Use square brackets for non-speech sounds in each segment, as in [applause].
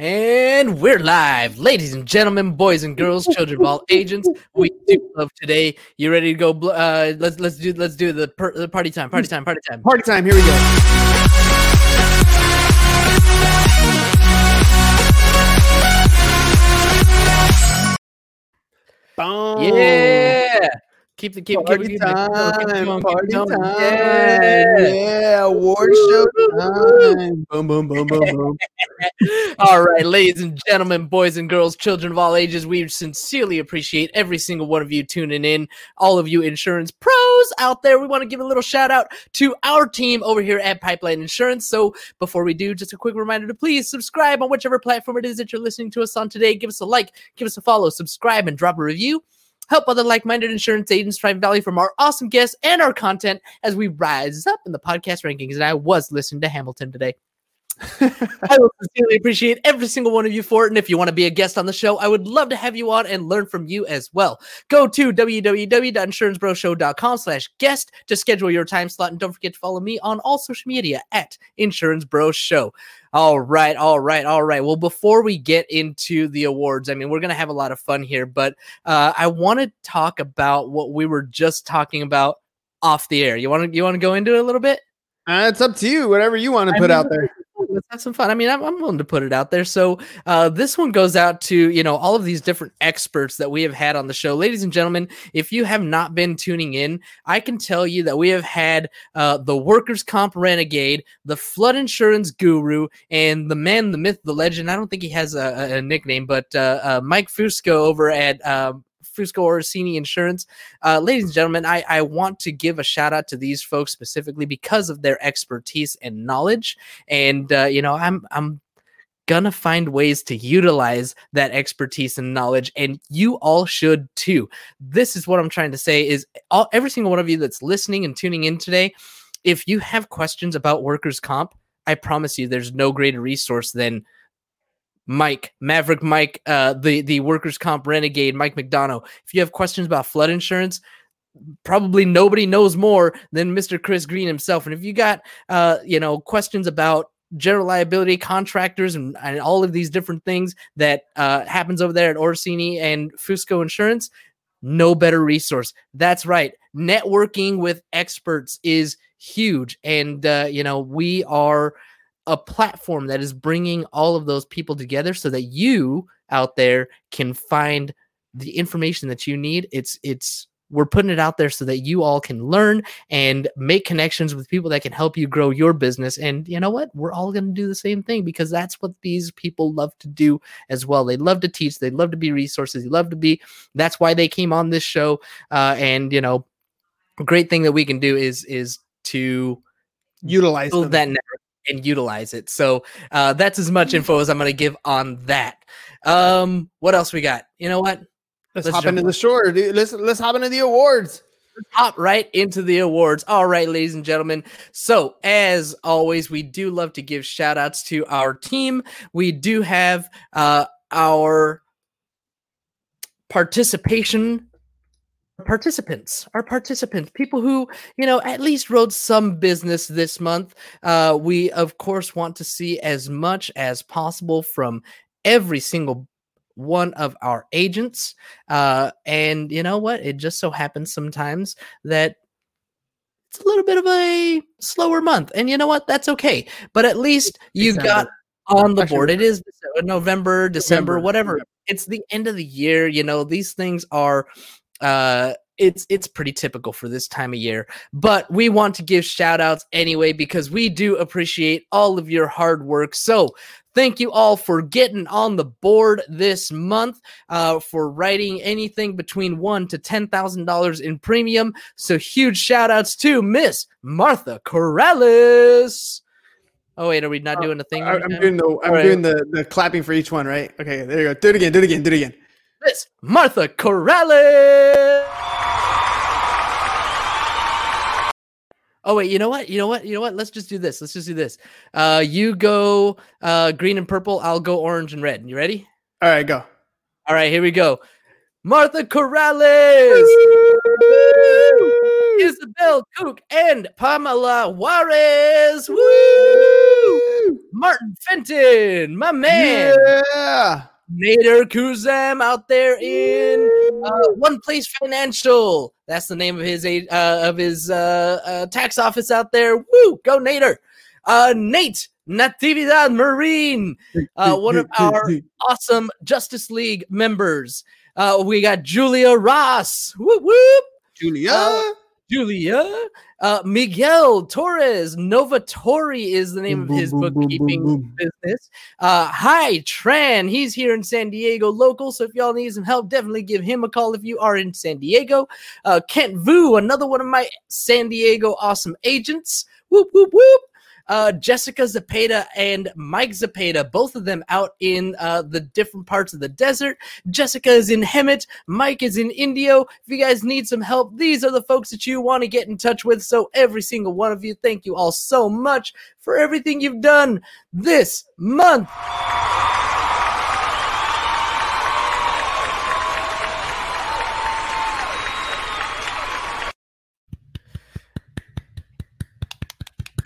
And we're live, ladies and gentlemen, boys and girls, children of all agents. We do love today. You ready to go? Uh, let's let's do let's do the, per, the party time, party time, party time. Party time. Here we go. Boom. Yeah, keep the keep Party keep, keep, keep going, keep time. going, keep Party going. time. Yeah. Yeah. Award show [laughs] time. Boom, boom, boom, boom, boom. [laughs] All right, ladies and gentlemen, boys and girls, children of all ages, we sincerely appreciate every single one of you tuning in. All of you insurance pros out there, we want to give a little shout out to our team over here at Pipeline Insurance. So before we do, just a quick reminder to please subscribe on whichever platform it is that you're listening to us on today. Give us a like, give us a follow, subscribe, and drop a review. Help other like minded insurance agents drive value from our awesome guests and our content as we rise up in the podcast rankings. And I was listening to Hamilton today. I will sincerely appreciate every single one of you for it. And if you want to be a guest on the show, I would love to have you on and learn from you as well. Go to www.insurancebroshow.com slash guest to schedule your time slot. And don't forget to follow me on all social media at Insurance Bro Show. All right, all right, all right. Well, before we get into the awards, I mean, we're going to have a lot of fun here, but uh, I want to talk about what we were just talking about off the air. You want to you want to go into it a little bit? Uh, it's up to you. Whatever you want to I put mean, out there. Let's have some fun. I mean, I'm, I'm willing to put it out there. So, uh, this one goes out to you know all of these different experts that we have had on the show, ladies and gentlemen. If you have not been tuning in, I can tell you that we have had uh, the workers' comp renegade, the flood insurance guru, and the man, the myth, the legend. I don't think he has a, a- nickname, but uh, uh, Mike Fusco over at. Um, Fusco Orsini Insurance. Uh, ladies and gentlemen, I, I want to give a shout out to these folks specifically because of their expertise and knowledge and uh, you know i'm i'm gonna find ways to utilize that expertise and knowledge and you all should too this is what i'm trying to say is all every single one of you that's listening and tuning in today if you have questions about workers comp i promise you there's no greater resource than Mike, Maverick Mike, uh, the the workers comp renegade, Mike McDonough. If you have questions about flood insurance, probably nobody knows more than Mr. Chris Green himself. And if you got uh, you know, questions about general liability contractors and, and all of these different things that uh, happens over there at Orsini and Fusco Insurance, no better resource. That's right. Networking with experts is huge. And, uh, you know, we are a platform that is bringing all of those people together so that you out there can find the information that you need. It's, it's, we're putting it out there so that you all can learn and make connections with people that can help you grow your business. And you know what? We're all going to do the same thing because that's what these people love to do as well. They love to teach, they love to be resources, they love to be. That's why they came on this show. Uh, and you know, a great thing that we can do is is to Utilize build them. that network and utilize it. So uh, that's as much info as I'm going to give on that. Um, what else we got? You know what? Let's, let's hop into the shore, dude. Let's let's hop into the awards. hop right into the awards. All right, ladies and gentlemen. So, as always, we do love to give shout outs to our team. We do have uh, our participation participants our participants people who you know at least wrote some business this month. Uh we of course want to see as much as possible from every single one of our agents. Uh and you know what? It just so happens sometimes that it's a little bit of a slower month and you know what? That's okay. But at least you got on the board. It is november december November, whatever. It's the end of the year you know these things are uh it's it's pretty typical for this time of year but we want to give shout outs anyway because we do appreciate all of your hard work so thank you all for getting on the board this month uh, for writing anything between one to ten thousand dollars in premium so huge shout outs to miss martha corrales oh wait are we not doing the thing I, right am now? doing the I'm All right. doing the, the clapping for each one, right? Okay, there you go. Do it again. Do it again. Do it again. Miss Martha Corrales. Oh wait, you know what? You know what? You know what? Let's just do this. Let's just do this. Uh, you go uh, green and purple. I'll go orange and red. You ready? All right, go. All right, here we go. Martha Corrales, Isabel Cook, and Pamela Juarez. Woo! Martin Fenton, my man. Yeah. Nader Kuzam out there in uh, One Place Financial. That's the name of his uh, of his uh, uh, tax office out there. Woo, go Nader. Uh, Nate Natividad Marine, uh, one of our awesome Justice League members. Uh, we got Julia Ross. Whoop whoop. Julia. Julia. Uh, Miguel Torres. Novatori is the name of his bookkeeping business. Uh, Hai Tran. He's here in San Diego local. So if y'all need some help, definitely give him a call if you are in San Diego. Uh, Kent Vu, another one of my San Diego awesome agents. Whoop, whoop, whoop. Uh, Jessica Zapata and Mike Zapata, both of them out in uh, the different parts of the desert. Jessica is in Hemet, Mike is in Indio. If you guys need some help, these are the folks that you want to get in touch with. So, every single one of you, thank you all so much for everything you've done this month.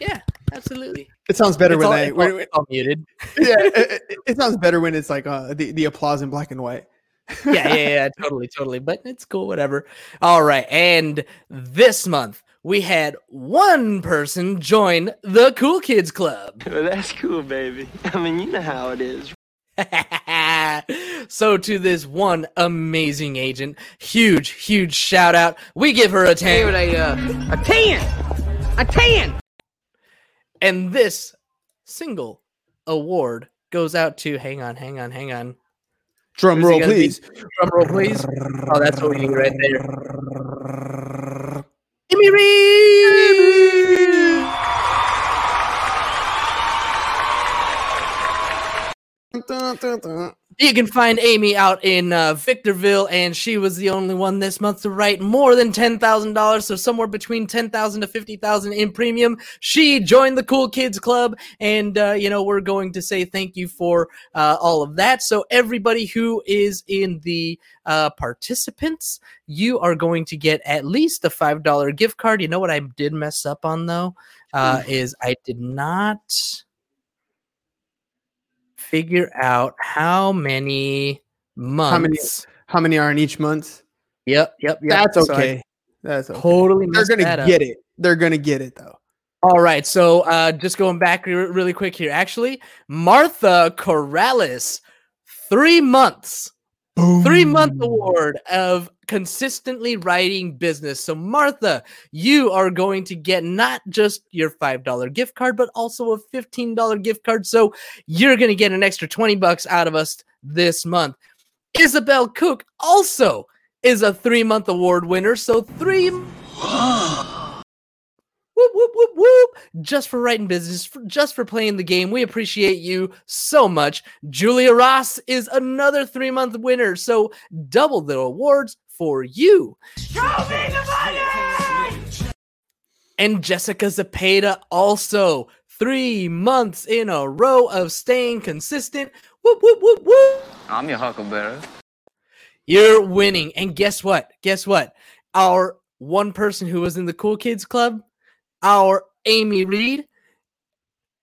Yeah, absolutely. It sounds better It's when all, I. it's all- When, all muted. [laughs] yeah, it, it- it sounds better when it's like uh, the the applause in black and white. yeah, yeah, [laughs] yeah, totally, totally. But it's cool, whatever. All right. And this month, we had one person join the Cool Kids Club. [laughs] Well, that's cool, baby. I mean, you know how it is. so, to this one amazing agent, huge, huge shout out. We give her a 10. a, uh, a 10! A 10! And this single award goes out to, hang on, hang on, hang on. Drum roll, gonna be? please. Drum roll, please. Oh, that's what we need right there. Amy Reed! Dun, dun. You can find Amy out in uh, Victorville, and she was the only one this month to write more than ten thousand dollars, so somewhere between ten thousand to fifty thousand in premium. She joined the Cool Kids Club, and uh, you know we're going to say thank you for uh, all of that. So everybody who is in the uh, participants, you are going to get at least a five dollar gift card. You know what I did mess up on though uh, is I did not figure out how many months. How many- How many are in each month? Yep, yep, yep. That's So okay. That's okay. totally They're gonna up. get it. They're gonna get it though. All right, so uh, just going back re- really quick here. Actually, Martha Corrales, three months, three month award of consistently writing business. So, Martha, you are going to get not just your $5 gift card, but also a $15 gift card. So, you're going to get an extra 20 bucks out of us this month. Isabel Cook also is a three month award winner. So, three. [gasps] Whoop, whoop, whoop, whoop. Just for writing business, for, just for playing the game. We appreciate you so much. Julia Ross is another three month winner. So double the awards for you. Show me the money! And Jessica Zapata also three months in a row of staying consistent. Whoop, whoop, whoop, whoop. I'm your huckleberry. You're winning. And guess what? Guess what? Our one person who was in the Cool Kids Club, our Amy Reed,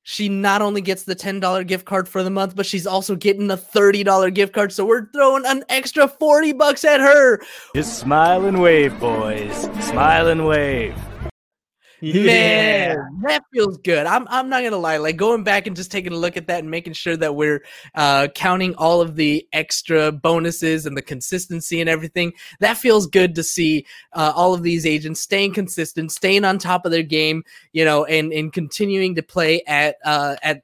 she not only gets the $10 gift card for the month, but she's also getting a $30 gift card. So we're throwing an extra 40 bucks at her. Just smile and wave, boys. Smile and wave. Man, that feels good. I'm I'm not gonna lie. Like going back and just taking a look at that and making sure that we're uh, counting all of the extra bonuses and the consistency and everything. That feels good to see uh, all of these agents staying consistent, staying on top of their game, you know, and and continuing to play at uh, at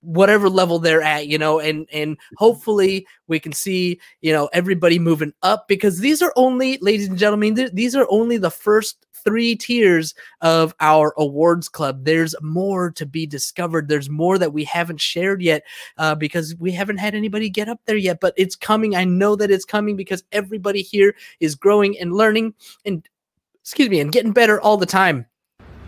whatever level they're at you know and and hopefully we can see you know everybody moving up because these are only ladies and gentlemen th- these are only the first three tiers of our awards club there's more to be discovered there's more that we haven't shared yet uh, because we haven't had anybody get up there yet but it's coming i know that it's coming because everybody here is growing and learning and excuse me and getting better all the time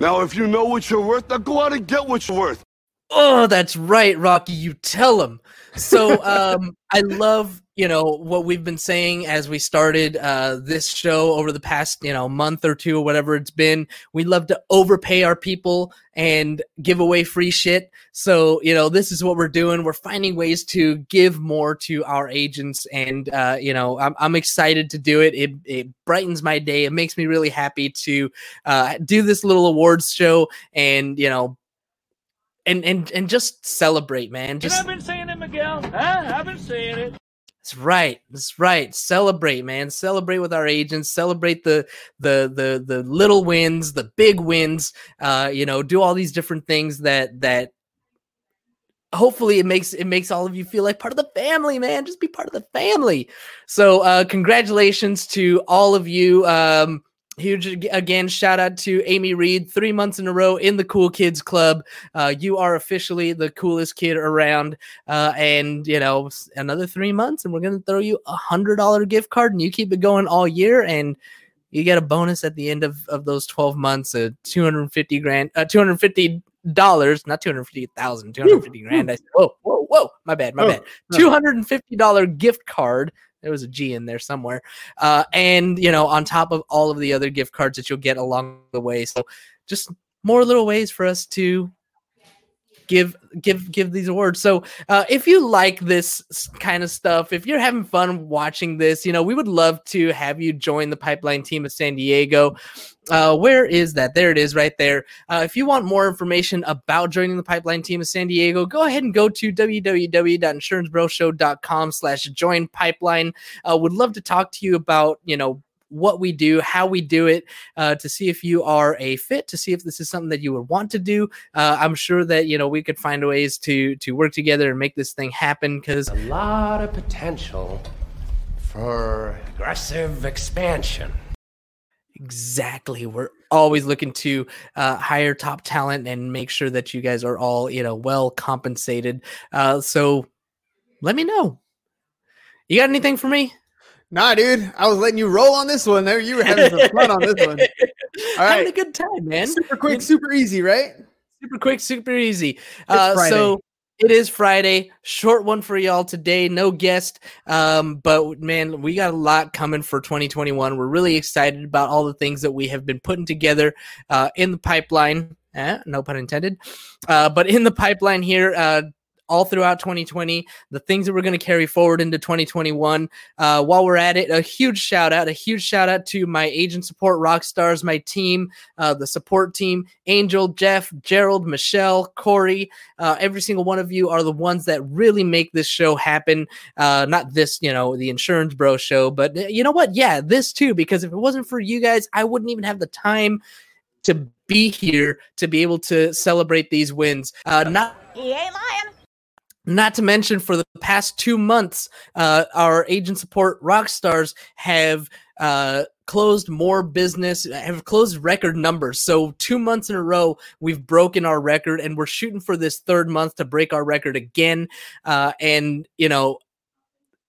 Now, if you know what you're worth, now go out and get what you're worth. Oh, that's right, Rocky. You tell him. So, [laughs] um, I love you know what we've been saying as we started uh, this show over the past you know month or two or whatever it's been we love to overpay our people and give away free shit so you know this is what we're doing we're finding ways to give more to our agents and uh, you know I'm, I'm excited to do it. it it brightens my day it makes me really happy to uh, do this little awards show and you know and and and just celebrate man just I've been saying it, Miguel. Huh? I've been saying it. That's right. That's right. Celebrate, man. Celebrate with our agents. Celebrate the the the the little wins, the big wins. Uh, you know, do all these different things that that hopefully it makes it makes all of you feel like part of the family, man. Just be part of the family. So uh congratulations to all of you. Um Huge again, shout out to Amy Reed, three months in a row in the Cool Kids Club. Uh, you are officially the coolest kid around. Uh, and you know, another three months, and we're gonna throw you a hundred dollar gift card, and you keep it going all year, and you get a bonus at the end of, of those 12 months, uh, 250 grand, uh, 250 dollars, not 250,000, 250 grand. I said, whoa, whoa, whoa, my bad, my Oh, bad. $250 gift card. There was a G in there somewhere. Uh, and, you know, on top of all of the other gift cards that you'll get along the way. So just more little ways for us to give give give these awards. So uh if you like this kind of stuff if you're having fun watching this you know we would love to have you join the pipeline team of san diego. Uh where is that? There it is right there. Uh, if you want more information about joining the pipeline team of san diego go ahead and go to www.insurancebroshow.com slash join pipeline. Uh, would love to talk to you about you know what we do how we do it uh, to see if you are a fit to see if this is something that you would want to do. Uh, i'm sure that you know we could find ways to to work together and make this thing happen because a lot of potential for aggressive expansion. exactly. We're always looking to uh, hire top talent and make sure that you guys are all you know well compensated. Uh, so let me know. You got anything for me Nah, dude. I was letting you roll on this one. There, you were having some fun on this one. All [laughs] having a good time man Super quick, super easy, right? super quick, super easy. Uh, so it is Friday, short one for y'all today. No guest, um, but man, we got a lot coming for 2021. We're really excited about all the things that we have been putting together uh, in the pipeline. Eh, no pun intended. Uh, but in the pipeline here. All throughout 2020, the things that we're going to carry forward into 2021. Uh, while we're at it, a huge shout out, a huge shout out to my agent support rock stars, my team, uh, the support team, Angel, Jeff, Gerald, Michelle, Corey, uh, every single one of you are the ones that really make this show happen. Uh, not this, you know, the Insurance Bro show, but uh, you know what? Yeah, this too, because if it wasn't for you guys, I wouldn't even have the time to be here to be able to celebrate these wins. Uh, not He ain't lying. Not to mention, for the past two months, uh, our agent support rock stars have uh, closed more business, have closed record numbers. So, two months in a row, we've broken our record, and we're shooting for this third month to break our record again. Uh, and, you know,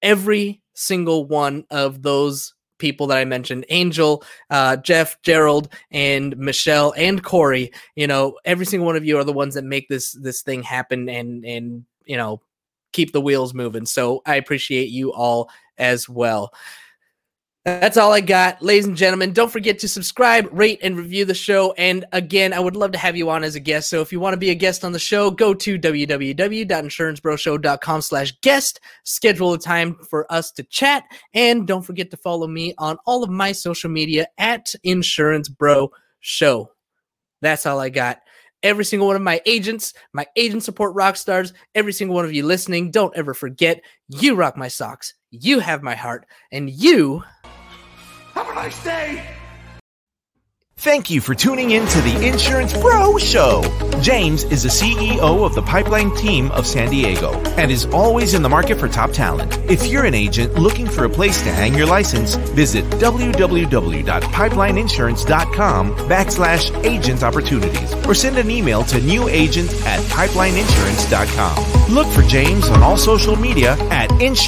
every single one of those people that I mentioned Angel, uh, Jeff, Gerald, and Michelle, and Corey, you know, every single one of you are the ones that make this this thing happen and and you know keep the wheels moving. So I appreciate you all as well. That's all I got, ladies and gentlemen. Don't forget to subscribe, rate, and review the show. And again, I would love to have you on as a guest. So if you want to be a guest on the show, go to www.insurancebroshow.com slash guest. Schedule a time for us to chat. And don't forget to follow me on all of my social media at Insurance Bro Show. That's all I got. Every single one of my agents, my agent support rock stars, every single one of you listening, don't ever forget you rock my socks, you have my heart, and you Have a nice day. Thank you for tuning in to the Insurance Bro Show. James is the CEO of the Pipeline team of San Diego and is always in the market for top talent. If you're an agent looking for a place to hang your license, visit www.pipelineinsurance.com backslash agent opportunities or send an email to newagent at pipelineinsurance.com. Look for James on all social media at Insurance